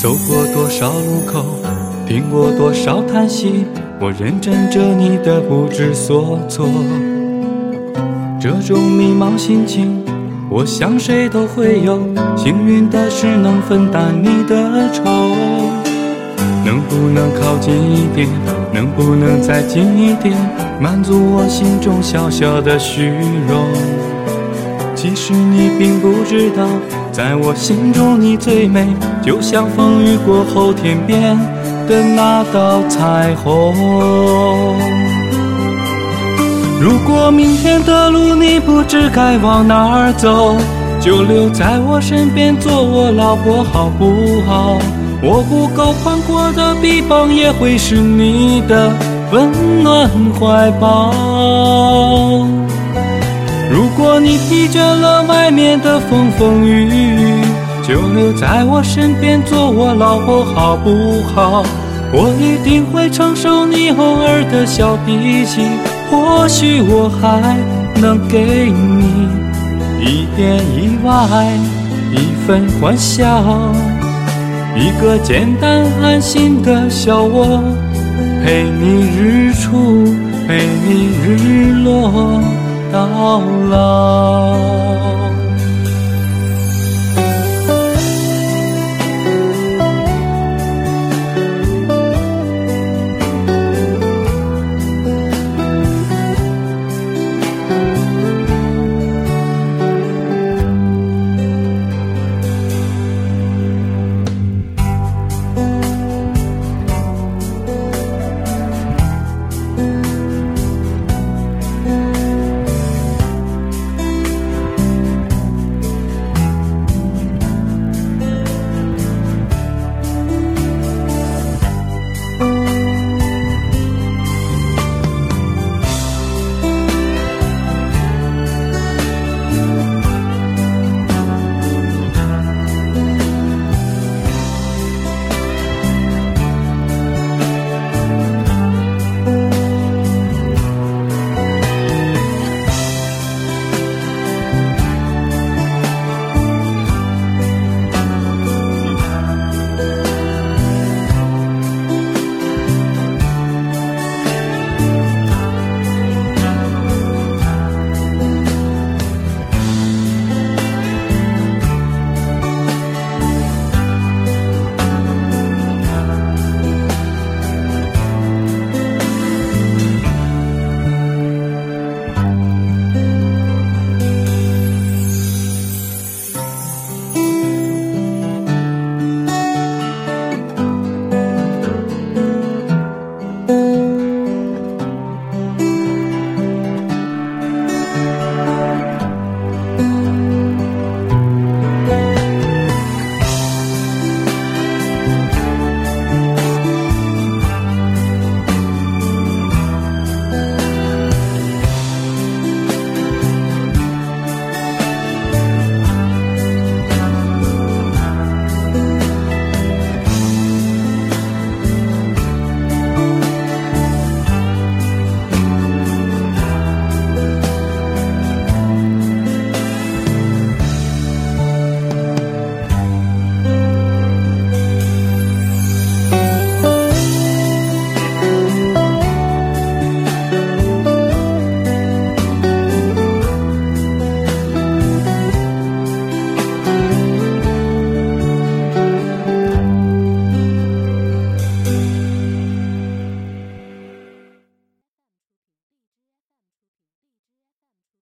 走过多少路口，听过多少叹息，我认真着你的不知所措。这种迷茫心情，我想谁都会有。幸运的是能分担你的愁，能不能靠近一点？能不能再近一点？满足我心中小小的虚荣。其实你并不知道，在我心中你最美，就像风雨过后天边的那道彩虹。如果明天的路你不知该往哪儿走，就留在我身边做我老婆好不好？我不够宽阔的臂膀也会是你的温暖怀抱。如果你疲倦了外面的风风雨雨，就留在我身边做我老婆好不好？我一定会承受你偶尔的小脾气。或许我还能给你一点意外，一份欢笑，一个简单安心的小窝，陪你日出，陪你日落到老。